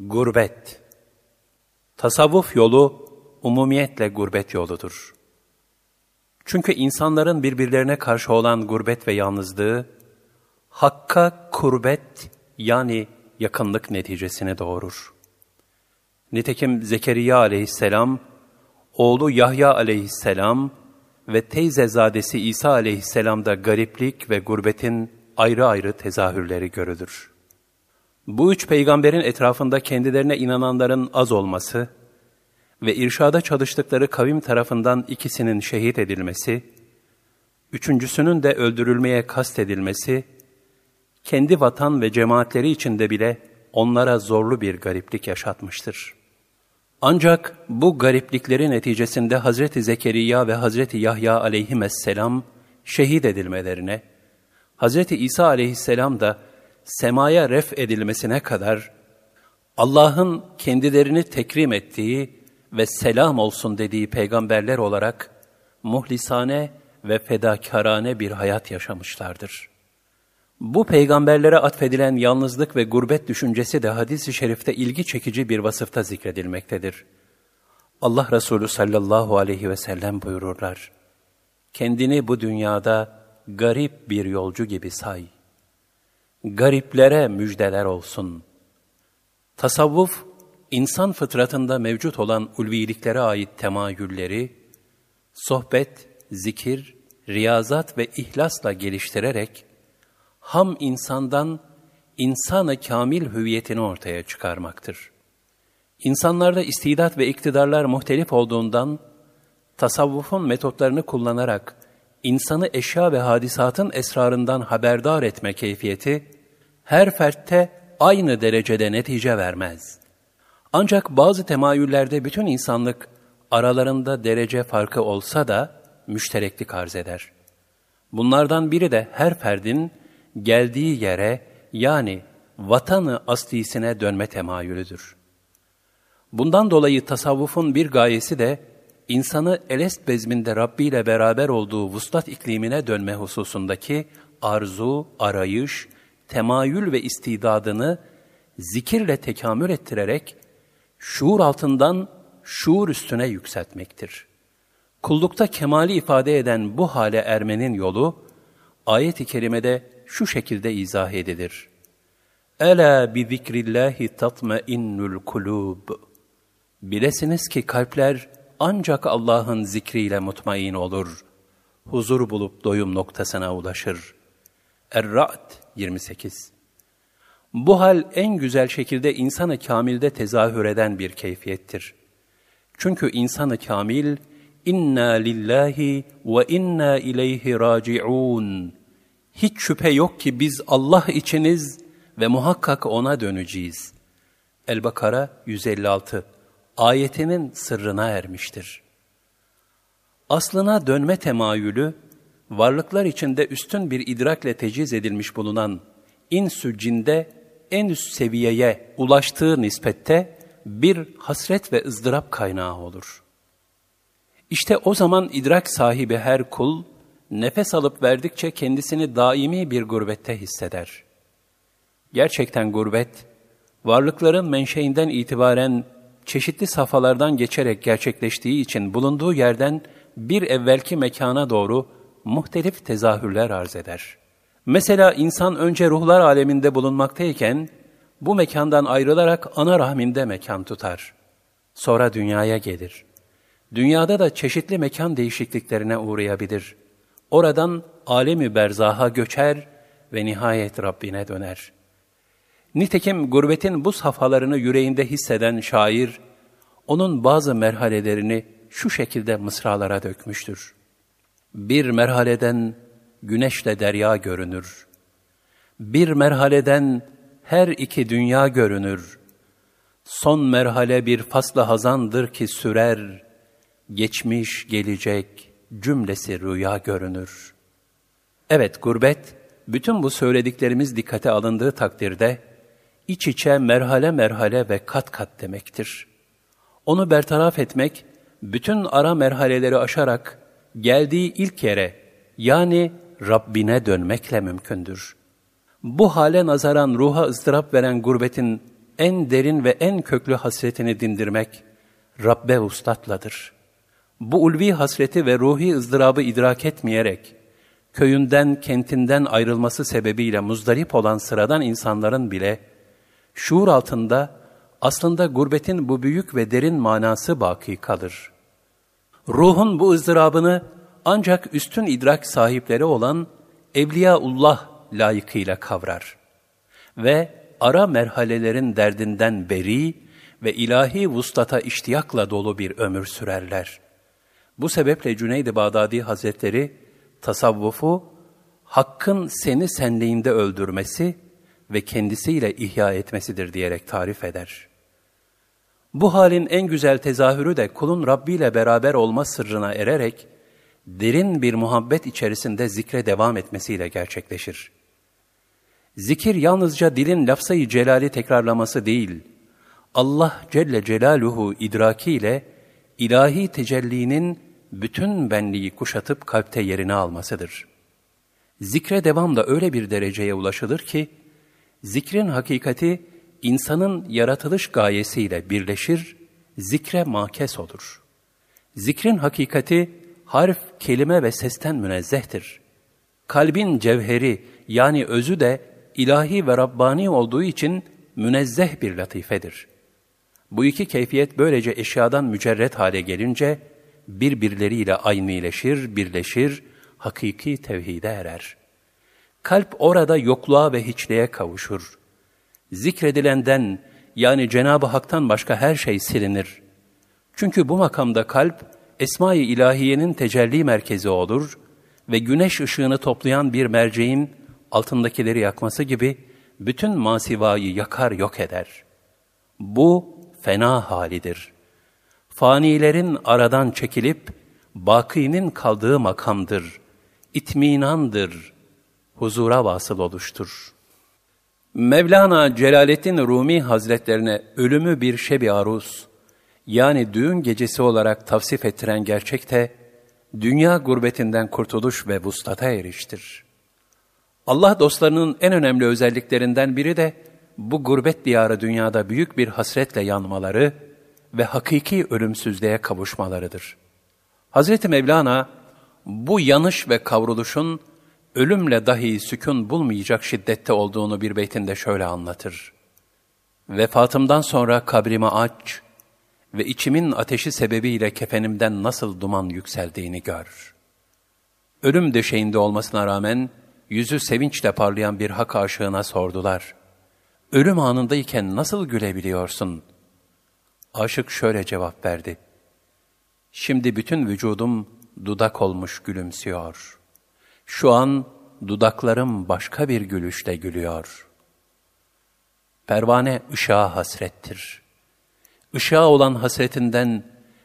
Gurbet Tasavvuf yolu umumiyetle gurbet yoludur. Çünkü insanların birbirlerine karşı olan gurbet ve yalnızlığı, Hakka kurbet yani yakınlık neticesini doğurur. Nitekim Zekeriya aleyhisselam, oğlu Yahya aleyhisselam ve teyzezadesi İsa aleyhisselamda gariplik ve gurbetin ayrı ayrı tezahürleri görülür. Bu üç peygamberin etrafında kendilerine inananların az olması ve irşada çalıştıkları kavim tarafından ikisinin şehit edilmesi, üçüncüsünün de öldürülmeye kast edilmesi, kendi vatan ve cemaatleri içinde bile onlara zorlu bir gariplik yaşatmıştır. Ancak bu gariplikleri neticesinde Hazreti Zekeriya ve Hazreti Yahya aleyhisselam şehit edilmelerine, Hazreti İsa aleyhisselam da semaya ref edilmesine kadar Allah'ın kendilerini tekrim ettiği ve selam olsun dediği peygamberler olarak muhlisane ve fedakarane bir hayat yaşamışlardır. Bu peygamberlere atfedilen yalnızlık ve gurbet düşüncesi de hadis-i şerifte ilgi çekici bir vasıfta zikredilmektedir. Allah Resulü sallallahu aleyhi ve sellem buyururlar. Kendini bu dünyada garip bir yolcu gibi say. Gariplere müjdeler olsun. Tasavvuf, insan fıtratında mevcut olan ulviliklere ait temayülleri, sohbet, zikir, riyazat ve ihlasla geliştirerek, ham insandan insana kamil hüviyetini ortaya çıkarmaktır. İnsanlarda istidat ve iktidarlar muhtelif olduğundan, tasavvufun metotlarını kullanarak insanı eşya ve hadisatın esrarından haberdar etme keyfiyeti, her fertte aynı derecede netice vermez. Ancak bazı temayüllerde bütün insanlık aralarında derece farkı olsa da müştereklik arz eder. Bunlardan biri de her ferdin geldiği yere yani vatanı aslisine dönme temayülüdür. Bundan dolayı tasavvufun bir gayesi de insanı elest bezminde Rabbi ile beraber olduğu vuslat iklimine dönme hususundaki arzu, arayış, temayül ve istidadını zikirle tekamül ettirerek şuur altından şuur üstüne yükseltmektir. Kullukta kemali ifade eden bu hale ermenin yolu, ayet-i kerimede şu şekilde izah edilir. Ela bi zikrillahi tatmainnul kulub. Bilesiniz ki kalpler ancak Allah'ın zikriyle mutmain olur. Huzur bulup doyum noktasına ulaşır. Er-Ra'd 28 Bu hal en güzel şekilde insanı kamilde tezahür eden bir keyfiyettir. Çünkü insanı kamil, inna lillahi ve inna ileyhi raciun hiç şüphe yok ki biz Allah içiniz ve muhakkak O'na döneceğiz. El-Bakara 156 ayetinin sırrına ermiştir. Aslına dönme temayülü, varlıklar içinde üstün bir idrakle teciz edilmiş bulunan insü cinde en üst seviyeye ulaştığı nispette bir hasret ve ızdırap kaynağı olur. İşte o zaman idrak sahibi her kul, nefes alıp verdikçe kendisini daimi bir gurbette hisseder. Gerçekten gurbet, varlıkların menşeinden itibaren çeşitli safhalardan geçerek gerçekleştiği için bulunduğu yerden bir evvelki mekana doğru muhtelif tezahürler arz eder. Mesela insan önce ruhlar aleminde bulunmaktayken, bu mekandan ayrılarak ana rahminde mekan tutar. Sonra dünyaya gelir. Dünyada da çeşitli mekan değişikliklerine uğrayabilir.'' Oradan alemi berzaha göçer ve nihayet Rabbine döner. Nitekim gurbetin bu safhalarını yüreğinde hisseden şair, onun bazı merhalelerini şu şekilde mısralara dökmüştür. Bir merhaleden güneşle derya görünür. Bir merhaleden her iki dünya görünür. Son merhale bir fasla hazandır ki sürer, geçmiş gelecek, cümlesi rüya görünür. Evet gurbet, bütün bu söylediklerimiz dikkate alındığı takdirde, iç içe merhale merhale ve kat kat demektir. Onu bertaraf etmek, bütün ara merhaleleri aşarak geldiği ilk yere, yani Rabbine dönmekle mümkündür. Bu hale nazaran ruha ızdırap veren gurbetin en derin ve en köklü hasretini dindirmek Rabbe uslatladır. Bu ulvi hasreti ve ruhi ızdırabı idrak etmeyerek, köyünden, kentinden ayrılması sebebiyle muzdarip olan sıradan insanların bile, şuur altında aslında gurbetin bu büyük ve derin manası baki kalır. Ruhun bu ızdırabını ancak üstün idrak sahipleri olan Evliyaullah layıkıyla kavrar ve ara merhalelerin derdinden beri ve ilahi vuslata iştiyakla dolu bir ömür sürerler. Bu sebeple Cüneyd-i Bağdadi Hazretleri tasavvufu hakkın seni senliğinde öldürmesi ve kendisiyle ihya etmesidir diyerek tarif eder. Bu halin en güzel tezahürü de kulun Rabbi ile beraber olma sırrına ererek derin bir muhabbet içerisinde zikre devam etmesiyle gerçekleşir. Zikir yalnızca dilin lafzayı celali tekrarlaması değil, Allah Celle Celaluhu idrakiyle ilahi tecellinin bütün benliği kuşatıp kalpte yerini almasıdır. Zikre devam da öyle bir dereceye ulaşılır ki, zikrin hakikati insanın yaratılış gayesiyle birleşir, zikre makes olur. Zikrin hakikati harf, kelime ve sesten münezzehtir. Kalbin cevheri yani özü de ilahi ve Rabbani olduğu için münezzeh bir latifedir. Bu iki keyfiyet böylece eşyadan mücerret hale gelince birbirleriyle aynileşir, birleşir, hakiki tevhide erer. Kalp orada yokluğa ve hiçliğe kavuşur. Zikredilenden yani Cenab-ı Hak'tan başka her şey silinir. Çünkü bu makamda kalp Esma-i İlahiye'nin tecelli merkezi olur ve güneş ışığını toplayan bir merceğin altındakileri yakması gibi bütün masivayı yakar yok eder. Bu fena halidir. Fanilerin aradan çekilip bakinin kaldığı makamdır, itminandır, huzura vasıl oluştur. Mevlana Celaleddin Rumi Hazretlerine ölümü bir şebi aruz, yani düğün gecesi olarak tavsif ettiren gerçekte, dünya gurbetinden kurtuluş ve vuslata eriştir. Allah dostlarının en önemli özelliklerinden biri de, bu gurbet diyarı dünyada büyük bir hasretle yanmaları ve hakiki ölümsüzlüğe kavuşmalarıdır. Hazreti Mevlana, bu yanış ve kavruluşun ölümle dahi sükun bulmayacak şiddette olduğunu bir beytinde şöyle anlatır. Vefatımdan sonra kabrimi aç ve içimin ateşi sebebiyle kefenimden nasıl duman yükseldiğini gör. Ölüm döşeğinde olmasına rağmen yüzü sevinçle parlayan bir hak aşığına sordular. Ölüm anındayken nasıl gülebiliyorsun? Aşık şöyle cevap verdi. Şimdi bütün vücudum dudak olmuş gülümsüyor. Şu an dudaklarım başka bir gülüşle gülüyor. Pervane ışığa hasrettir. Işığa olan hasretinden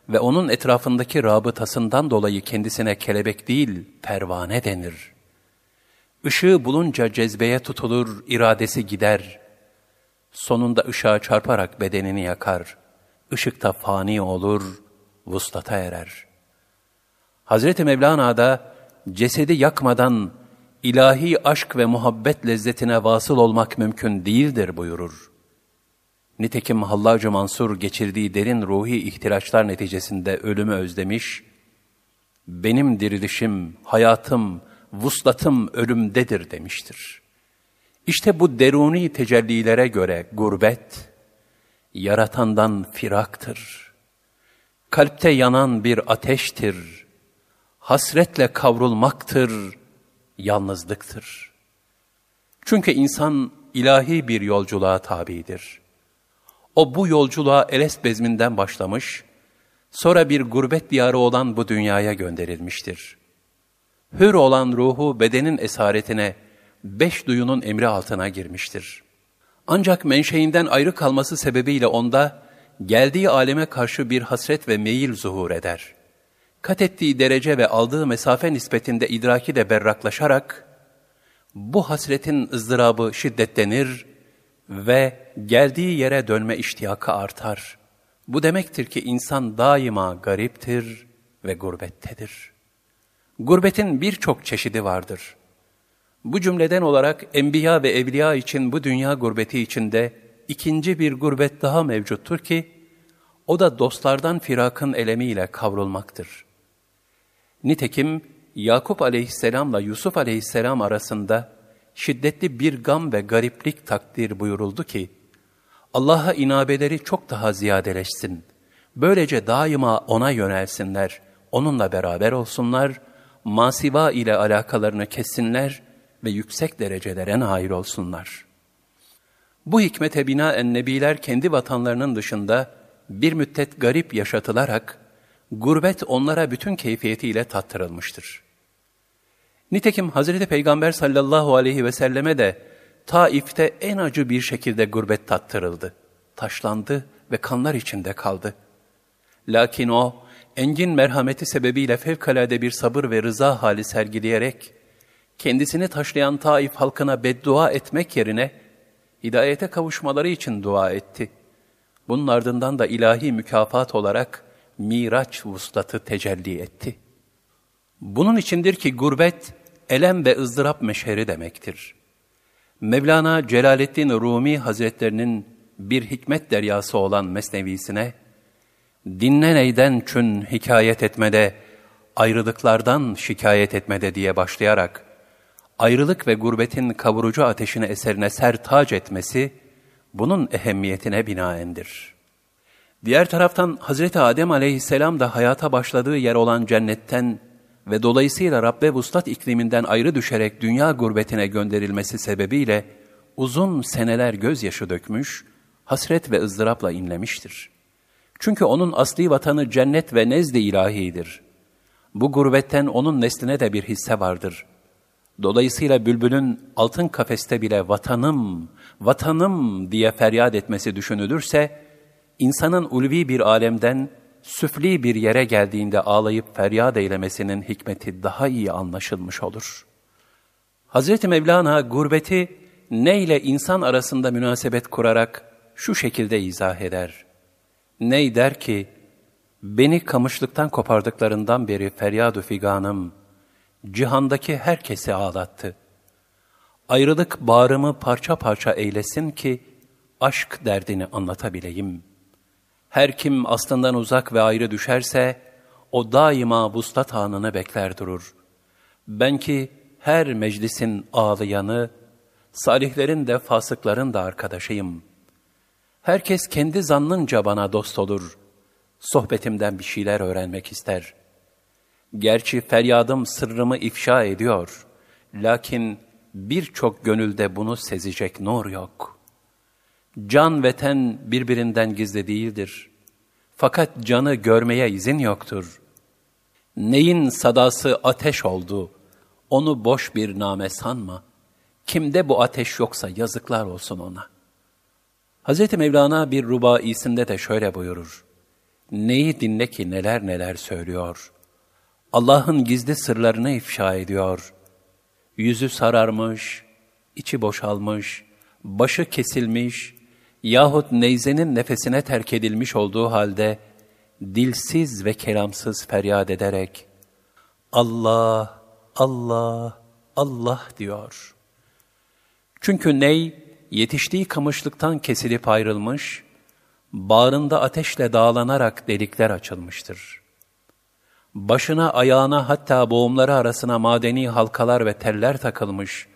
ve onun etrafındaki rabıtasından dolayı kendisine kelebek değil, pervane denir. Işığı bulunca cezbeye tutulur, iradesi gider. Sonunda ışığa çarparak bedenini yakar. Işıkta fani olur, vuslata erer. Hazreti Mevlana da cesedi yakmadan ilahi aşk ve muhabbet lezzetine vasıl olmak mümkün değildir buyurur. Nitekim Hallacı Mansur geçirdiği derin ruhi ihtiyaçlar neticesinde ölümü özlemiş, benim dirilişim, hayatım, vuslatım ölümdedir demiştir. İşte bu deruni tecellilere göre gurbet, yaratandan firaktır. Kalpte yanan bir ateştir. Hasretle kavrulmaktır, yalnızlıktır. Çünkü insan ilahi bir yolculuğa tabidir. O bu yolculuğa Elest bezminden başlamış, sonra bir gurbet diyarı olan bu dünyaya gönderilmiştir. Hür olan ruhu bedenin esaretine, beş duyunun emri altına girmiştir. Ancak menşeinden ayrı kalması sebebiyle onda, geldiği aleme karşı bir hasret ve meyil zuhur eder. Kat ettiği derece ve aldığı mesafe nispetinde idraki de berraklaşarak, bu hasretin ızdırabı şiddetlenir ve geldiği yere dönme iştiyakı artar. Bu demektir ki insan daima gariptir ve gurbettedir. Gurbetin birçok çeşidi vardır. Bu cümleden olarak enbiya ve evliya için bu dünya gurbeti içinde ikinci bir gurbet daha mevcuttur ki, o da dostlardan firakın elemiyle kavrulmaktır. Nitekim Yakup aleyhisselamla Yusuf aleyhisselam arasında şiddetli bir gam ve gariplik takdir buyuruldu ki, Allah'a inabeleri çok daha ziyadeleşsin. Böylece daima O'na yönelsinler, O'nunla beraber olsunlar, masiva ile alakalarını kessinler ve yüksek derecelere nail olsunlar. Bu hikmete binaen nebiler kendi vatanlarının dışında bir müddet garip yaşatılarak, gurbet onlara bütün keyfiyetiyle tattırılmıştır. Nitekim Hazreti Peygamber sallallahu aleyhi ve selleme de Taif'te en acı bir şekilde gurbet tattırıldı. Taşlandı ve kanlar içinde kaldı. Lakin o, engin merhameti sebebiyle fevkalade bir sabır ve rıza hali sergileyerek, kendisini taşlayan Taif halkına beddua etmek yerine, hidayete kavuşmaları için dua etti. Bunun ardından da ilahi mükafat olarak Miraç vuslatı tecelli etti. Bunun içindir ki gurbet, elem ve ızdırap meşheri demektir. Mevlana Celaleddin Rumi Hazretlerinin bir hikmet deryası olan mesnevisine, dinlen eyden çün hikayet etmede, ayrılıklardan şikayet etmede diye başlayarak, ayrılık ve gurbetin kavurucu ateşini eserine sertac etmesi, bunun ehemmiyetine binaendir. Diğer taraftan Hazreti Adem aleyhisselam da hayata başladığı yer olan cennetten ve dolayısıyla Rabbe Vuslat ikliminden ayrı düşerek dünya gurbetine gönderilmesi sebebiyle uzun seneler gözyaşı dökmüş, hasret ve ızdırapla inlemiştir. Çünkü onun asli vatanı cennet ve nezd-i ilahidir. Bu gurbetten onun nesline de bir hisse vardır. Dolayısıyla bülbülün altın kafeste bile vatanım, vatanım diye feryat etmesi düşünülürse, insanın ulvi bir alemden süfli bir yere geldiğinde ağlayıp feryat eylemesinin hikmeti daha iyi anlaşılmış olur. Hazreti Mevlana gurbeti ne ile insan arasında münasebet kurarak şu şekilde izah eder. Ney der ki, beni kamışlıktan kopardıklarından beri feryadu figanım, cihandaki herkesi ağlattı. Ayrılık bağrımı parça parça eylesin ki, aşk derdini anlatabileyim.'' Her kim aslından uzak ve ayrı düşerse, o daima vuslat anını bekler durur. Ben ki her meclisin ağlayanı, salihlerin de fasıkların da arkadaşıyım. Herkes kendi zannınca bana dost olur. Sohbetimden bir şeyler öğrenmek ister. Gerçi feryadım sırrımı ifşa ediyor. Lakin birçok gönülde bunu sezecek nur yok.'' Can ve ten birbirinden gizli değildir. Fakat canı görmeye izin yoktur. Neyin sadası ateş oldu, onu boş bir name sanma. Kimde bu ateş yoksa yazıklar olsun ona. Hz. Mevlana bir rubaisinde de şöyle buyurur. Neyi dinle ki neler neler söylüyor. Allah'ın gizli sırlarını ifşa ediyor. Yüzü sararmış, içi boşalmış, başı kesilmiş, yahut neyzenin nefesine terk edilmiş olduğu halde dilsiz ve kelamsız feryat ederek Allah, Allah, Allah diyor. Çünkü ney yetiştiği kamışlıktan kesilip ayrılmış, bağrında ateşle dağlanarak delikler açılmıştır. Başına, ayağına hatta boğumları arasına madeni halkalar ve teller takılmış,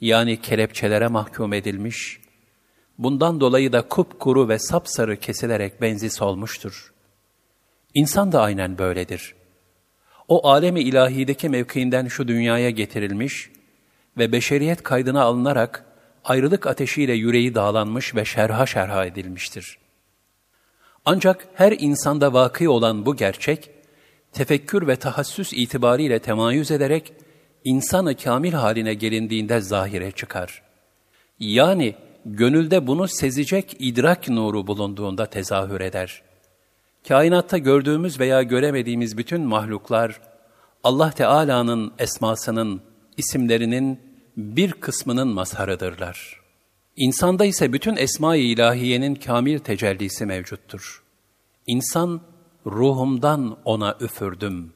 yani kelepçelere mahkum edilmiş, Bundan dolayı da kupkuru ve sapsarı kesilerek benzi solmuştur. İnsan da aynen böyledir. O alemi ilahideki mevkiinden şu dünyaya getirilmiş ve beşeriyet kaydına alınarak ayrılık ateşiyle yüreği dağlanmış ve şerha şerha edilmiştir. Ancak her insanda vakı olan bu gerçek, tefekkür ve tahassüs itibariyle temayüz ederek insanı kamil haline gelindiğinde zahire çıkar. Yani gönülde bunu sezecek idrak nuru bulunduğunda tezahür eder. Kainatta gördüğümüz veya göremediğimiz bütün mahluklar, Allah Teala'nın esmasının, isimlerinin bir kısmının mazharıdırlar. İnsanda ise bütün esma-i ilahiyenin kamil tecellisi mevcuttur. İnsan, ruhumdan ona üfürdüm.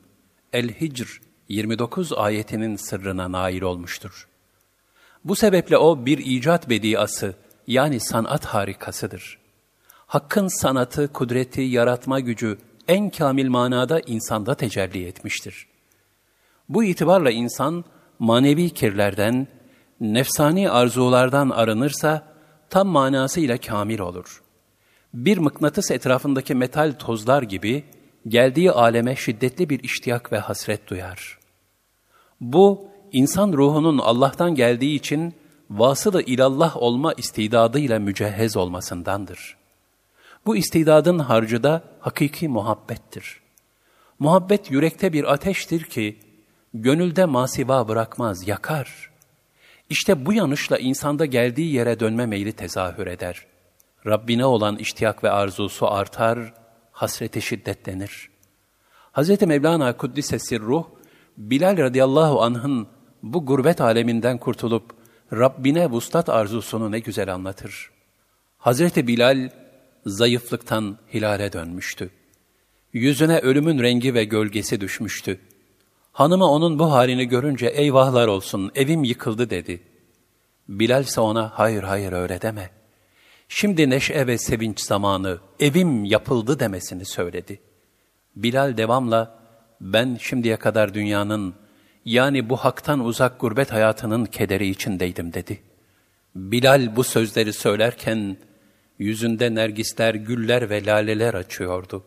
El-Hicr 29 ayetinin sırrına nail olmuştur. Bu sebeple o bir icat bediası yani sanat harikasıdır. Hakkın sanatı, kudreti, yaratma gücü en kamil manada insanda tecelli etmiştir. Bu itibarla insan manevi kirlerden, nefsani arzulardan arınırsa tam manasıyla kamil olur. Bir mıknatıs etrafındaki metal tozlar gibi geldiği aleme şiddetli bir iştiyak ve hasret duyar. Bu, insan ruhunun Allah'tan geldiği için vasılı ilallah olma istidadıyla mücehhez olmasındandır. Bu istidadın harcı da hakiki muhabbettir. Muhabbet yürekte bir ateştir ki, gönülde masiva bırakmaz, yakar. İşte bu yanışla insanda geldiği yere dönme meyli tezahür eder. Rabbine olan iştiyak ve arzusu artar, hasreti şiddetlenir. Hz. Mevlana Kuddise Sirruh, Bilal radıyallahu anh'ın bu gurbet aleminden kurtulup Rabbine vuslat arzusunu ne güzel anlatır. Hazreti Bilal zayıflıktan hilale dönmüştü. Yüzüne ölümün rengi ve gölgesi düşmüştü. Hanımı onun bu halini görünce eyvahlar olsun evim yıkıldı dedi. Bilal ise ona hayır hayır öyle deme. Şimdi neşe ve sevinç zamanı evim yapıldı demesini söyledi. Bilal devamla ben şimdiye kadar dünyanın yani bu haktan uzak gurbet hayatının kederi içindeydim dedi. Bilal bu sözleri söylerken yüzünde nergisler, güller ve laleler açıyordu.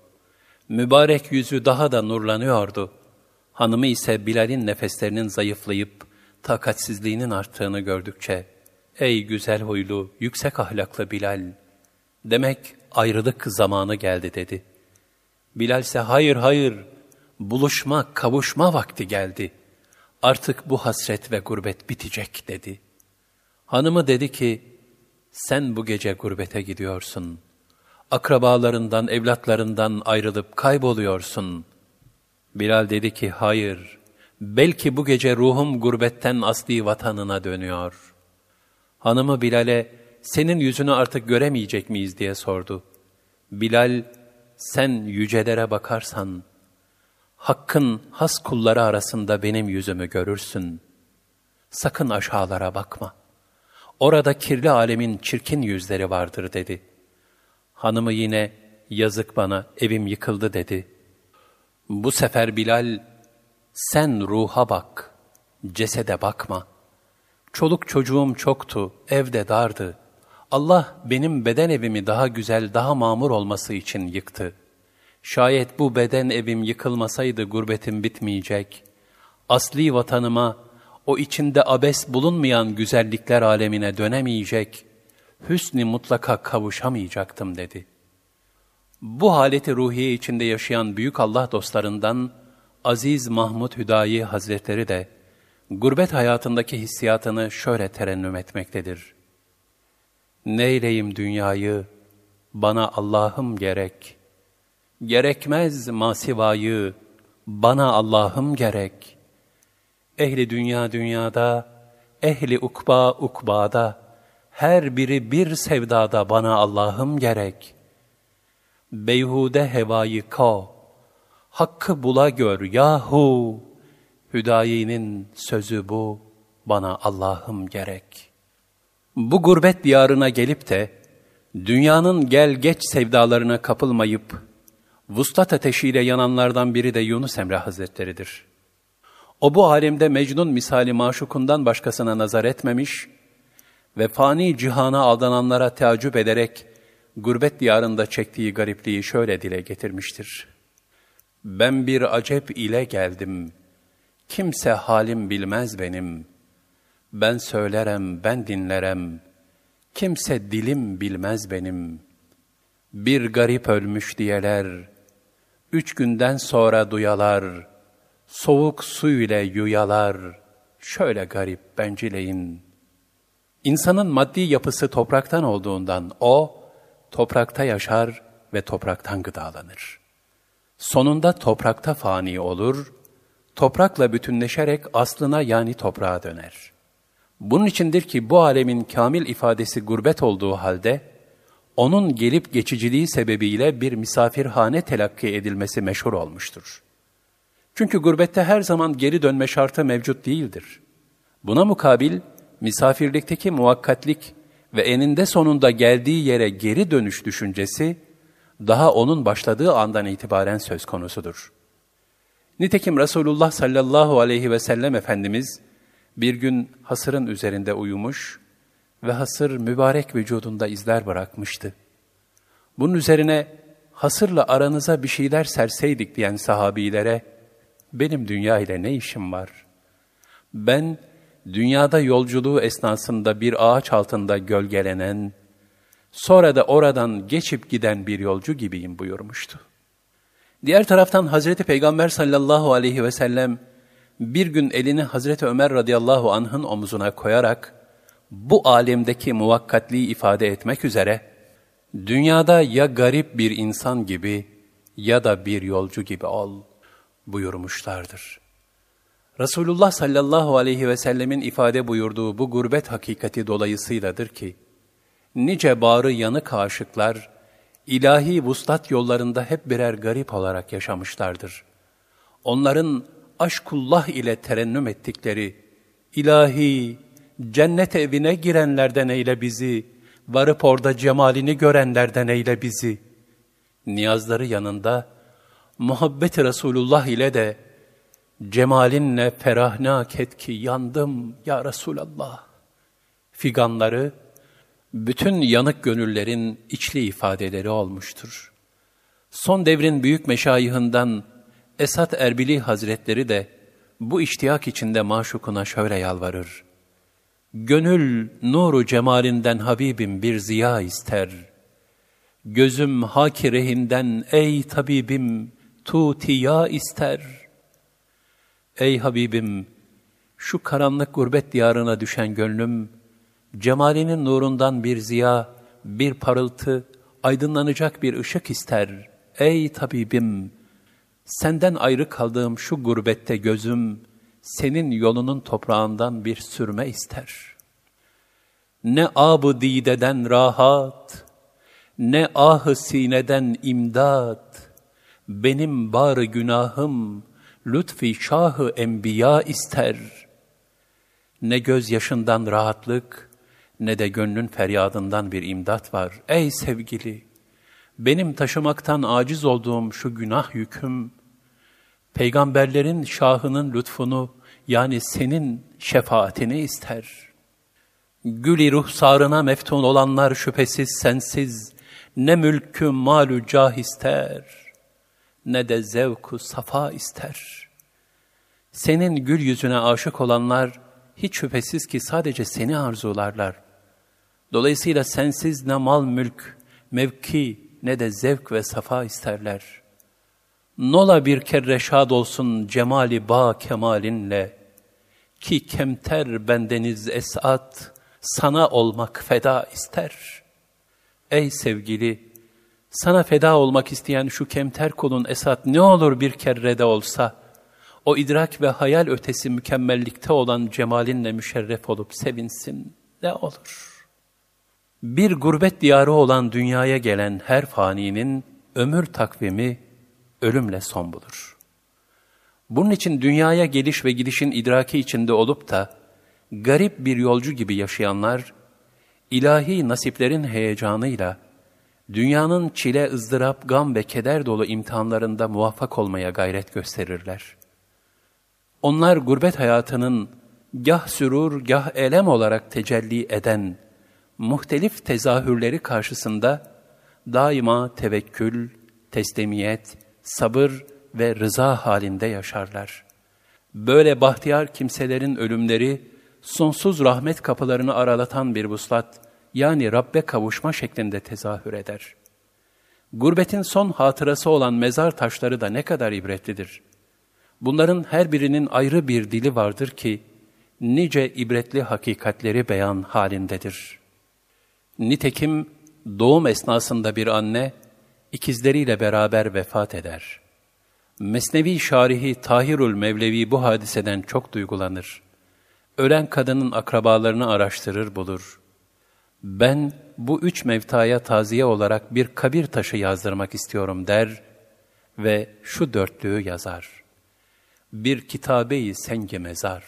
Mübarek yüzü daha da nurlanıyordu. Hanımı ise Bilal'in nefeslerinin zayıflayıp takatsizliğinin arttığını gördükçe, ''Ey güzel huylu, yüksek ahlaklı Bilal, demek ayrılık zamanı geldi.'' dedi. Bilal ise ''Hayır, hayır, buluşma, kavuşma vakti geldi. Artık bu hasret ve gurbet bitecek.'' dedi. Hanımı dedi ki, ''Sen bu gece gurbete gidiyorsun. Akrabalarından, evlatlarından ayrılıp kayboluyorsun.'' Bilal dedi ki, hayır, belki bu gece ruhum gurbetten asli vatanına dönüyor. Hanımı Bilal'e, senin yüzünü artık göremeyecek miyiz diye sordu. Bilal, sen yücelere bakarsan, Hakkın has kulları arasında benim yüzümü görürsün. Sakın aşağılara bakma. Orada kirli alemin çirkin yüzleri vardır dedi. Hanımı yine, yazık bana evim yıkıldı dedi.'' Bu sefer Bilal, sen ruha bak, cesede bakma. Çoluk çocuğum çoktu, evde dardı. Allah benim beden evimi daha güzel, daha mamur olması için yıktı. Şayet bu beden evim yıkılmasaydı gurbetim bitmeyecek. Asli vatanıma, o içinde abes bulunmayan güzellikler alemine dönemeyecek, hüsnü mutlaka kavuşamayacaktım dedi.'' Bu haleti ruhiye içinde yaşayan büyük Allah dostlarından Aziz Mahmud Hüdayi Hazretleri de gurbet hayatındaki hissiyatını şöyle terennüm etmektedir. Neyleyim dünyayı, bana Allah'ım gerek. Gerekmez masivayı, bana Allah'ım gerek. Ehli dünya dünyada, ehli ukba ukbada, her biri bir sevdada bana Allah'ım gerek.'' beyhude hevayı ka, hakkı bula gör yahu, Hüdayi'nin sözü bu, bana Allah'ım gerek. Bu gurbet diyarına gelip de, dünyanın gel geç sevdalarına kapılmayıp, vuslat ateşiyle yananlardan biri de Yunus Emre Hazretleri'dir. O bu alemde Mecnun misali maşukundan başkasına nazar etmemiş ve fani cihana aldananlara teacüp ederek, gurbet diyarında çektiği garipliği şöyle dile getirmiştir. Ben bir acep ile geldim, kimse halim bilmez benim. Ben söylerem, ben dinlerem, kimse dilim bilmez benim. Bir garip ölmüş diyeler, üç günden sonra duyalar, soğuk su ile yuyalar, şöyle garip bencileyin. İnsanın maddi yapısı topraktan olduğundan o, toprakta yaşar ve topraktan gıdalanır. Sonunda toprakta fani olur, toprakla bütünleşerek aslına yani toprağa döner. Bunun içindir ki bu alemin kamil ifadesi gurbet olduğu halde, onun gelip geçiciliği sebebiyle bir misafirhane telakki edilmesi meşhur olmuştur. Çünkü gurbette her zaman geri dönme şartı mevcut değildir. Buna mukabil, misafirlikteki muvakkatlik ve eninde sonunda geldiği yere geri dönüş düşüncesi, daha onun başladığı andan itibaren söz konusudur. Nitekim Resulullah sallallahu aleyhi ve sellem Efendimiz bir gün hasırın üzerinde uyumuş ve hasır mübarek vücudunda izler bırakmıştı. Bunun üzerine hasırla aranıza bir şeyler serseydik diyen sahabilere, benim dünya ile ne işim var? Ben dünyada yolculuğu esnasında bir ağaç altında gölgelenen, sonra da oradan geçip giden bir yolcu gibiyim buyurmuştu. Diğer taraftan Hazreti Peygamber sallallahu aleyhi ve sellem bir gün elini Hazreti Ömer radıyallahu anh'ın omuzuna koyarak bu alemdeki muvakkatliği ifade etmek üzere dünyada ya garip bir insan gibi ya da bir yolcu gibi ol buyurmuşlardır. Resulullah sallallahu aleyhi ve sellemin ifade buyurduğu bu gurbet hakikati dolayısıyladır ki, nice bağrı yanık aşıklar, ilahi vuslat yollarında hep birer garip olarak yaşamışlardır. Onların aşkullah ile terennüm ettikleri, ilahi, cennet evine girenlerden eyle bizi, varıp orada cemalini görenlerden eyle bizi. Niyazları yanında, muhabbeti Resulullah ile de, cemalinle ferahnak et ki yandım ya Resulallah. Figanları, bütün yanık gönüllerin içli ifadeleri olmuştur. Son devrin büyük meşayihinden Esat Erbili Hazretleri de bu iştiyak içinde maşukuna şöyle yalvarır. Gönül nuru cemalinden Habibim bir ziya ister. Gözüm hakirehinden ey tabibim tutiya ister. Ey Habibim şu karanlık gurbet diyarına düşen gönlüm, cemalinin nurundan bir ziya, bir parıltı, aydınlanacak bir ışık ister. Ey tabibim, senden ayrı kaldığım şu gurbette gözüm, senin yolunun toprağından bir sürme ister. Ne ab dideden rahat, ne ah sineden imdat, benim bar günahım, lütfi şahı enbiya ister. Ne gözyaşından rahatlık, ne de gönlün feryadından bir imdat var. Ey sevgili, benim taşımaktan aciz olduğum şu günah yüküm, peygamberlerin şahının lütfunu, yani senin şefaatini ister. Gülü ruhsarına meftun olanlar şüphesiz sensiz, ne mülkü malü cah ister, ne de zevku safa ister. Senin gül yüzüne aşık olanlar, hiç şüphesiz ki sadece seni arzularlar. Dolayısıyla sensiz ne mal mülk, mevki ne de zevk ve safa isterler. Nola bir kere şad olsun cemali ba kemalinle, ki kemter bendeniz esat, sana olmak feda ister. Ey sevgili, sana feda olmak isteyen şu kemter kulun esat ne olur bir kerrede olsa, o idrak ve hayal ötesi mükemmellikte olan cemalinle müşerref olup sevinsin ne olur.'' Bir gurbet diyarı olan dünyaya gelen her faninin ömür takvimi ölümle son bulur. Bunun için dünyaya geliş ve gidişin idraki içinde olup da garip bir yolcu gibi yaşayanlar, ilahi nasiplerin heyecanıyla dünyanın çile, ızdırap, gam ve keder dolu imtihanlarında muvaffak olmaya gayret gösterirler. Onlar gurbet hayatının gah sürur, gah elem olarak tecelli eden muhtelif tezahürleri karşısında daima tevekkül, teslimiyet, sabır ve rıza halinde yaşarlar. Böyle bahtiyar kimselerin ölümleri, sonsuz rahmet kapılarını aralatan bir vuslat, yani Rabbe kavuşma şeklinde tezahür eder. Gurbetin son hatırası olan mezar taşları da ne kadar ibretlidir. Bunların her birinin ayrı bir dili vardır ki, nice ibretli hakikatleri beyan halindedir.'' Nitekim doğum esnasında bir anne ikizleriyle beraber vefat eder. Mesnevi şarihi Tahirül Mevlevi bu hadiseden çok duygulanır. Ölen kadının akrabalarını araştırır bulur. Ben bu üç mevtaya taziye olarak bir kabir taşı yazdırmak istiyorum der ve şu dörtlüğü yazar. Bir kitabeyi senge mezar.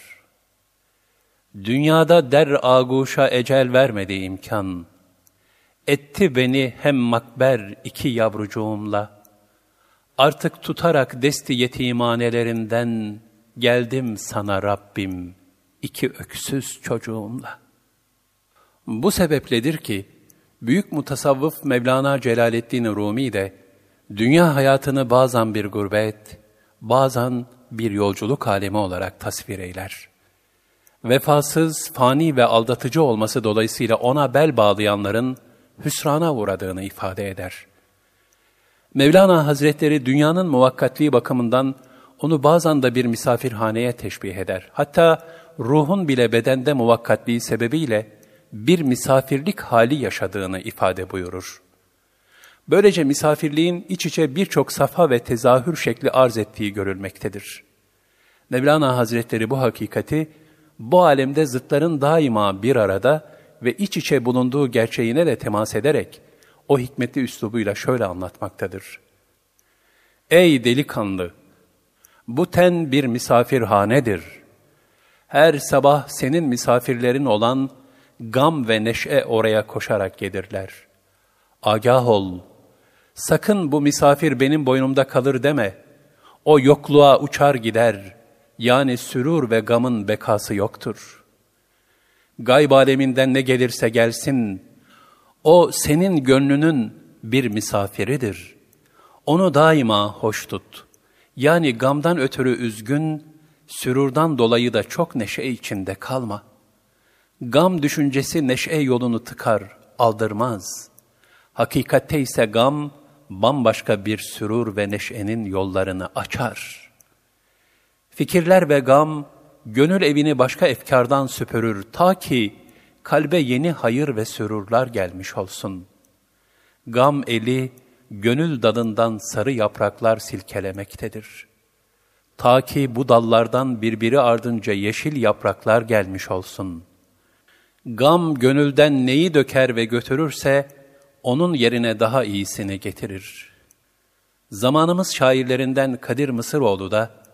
Dünyada der aguşa ecel vermedi imkan. Etti beni hem makber iki yavrucuğumla. Artık tutarak desti yetimanelerinden geldim sana Rabbim iki öksüz çocuğumla. Bu sebepledir ki büyük mutasavvıf Mevlana Celaleddin Rumi de dünya hayatını bazen bir gurbet, bazen bir yolculuk alemi olarak tasvir eyler. Vefasız, fani ve aldatıcı olması dolayısıyla ona bel bağlayanların hüsrana uğradığını ifade eder. Mevlana Hazretleri dünyanın muvakkatliği bakımından onu bazen de bir misafirhaneye teşbih eder. Hatta ruhun bile bedende muvakkatliği sebebiyle bir misafirlik hali yaşadığını ifade buyurur. Böylece misafirliğin iç içe birçok safa ve tezahür şekli arz ettiği görülmektedir. Mevlana Hazretleri bu hakikati, bu alemde zıtların daima bir arada ve iç içe bulunduğu gerçeğine de temas ederek, o hikmetli üslubuyla şöyle anlatmaktadır. Ey delikanlı! Bu ten bir misafirhanedir. Her sabah senin misafirlerin olan gam ve neşe oraya koşarak gelirler. Agah ol, sakın bu misafir benim boynumda kalır deme. O yokluğa uçar gider, yani sürur ve gamın bekası yoktur. Gayb aleminden ne gelirse gelsin, o senin gönlünün bir misafiridir. Onu daima hoş tut. Yani gamdan ötürü üzgün, sürurdan dolayı da çok neşe içinde kalma. Gam düşüncesi neşe yolunu tıkar, aldırmaz. Hakikatte ise gam, bambaşka bir sürur ve neşenin yollarını açar. Fikirler ve gam, gönül evini başka efkardan süpürür ta ki kalbe yeni hayır ve sürurlar gelmiş olsun. Gam eli, gönül dalından sarı yapraklar silkelemektedir. Ta ki bu dallardan birbiri ardınca yeşil yapraklar gelmiş olsun. Gam gönülden neyi döker ve götürürse, onun yerine daha iyisini getirir. Zamanımız şairlerinden Kadir Mısıroğlu da,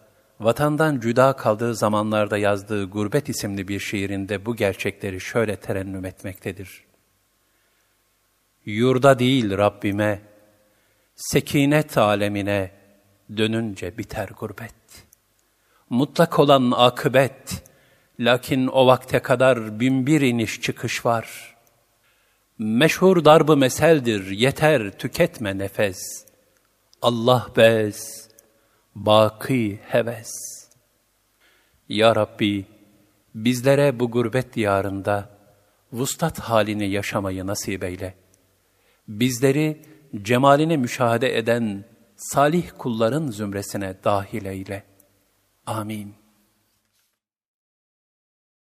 vatandan cüda kaldığı zamanlarda yazdığı Gurbet isimli bir şiirinde bu gerçekleri şöyle terennüm etmektedir. Yurda değil Rabbime, sekinet alemine dönünce biter gurbet. Mutlak olan akıbet, lakin o vakte kadar binbir iniş çıkış var. Meşhur darbı meseldir, yeter tüketme nefes. Allah bez, baki heves. Ya Rabbi, bizlere bu gurbet diyarında vustat halini yaşamayı nasip eyle. Bizleri cemalini müşahede eden salih kulların zümresine dahil eyle. Amin.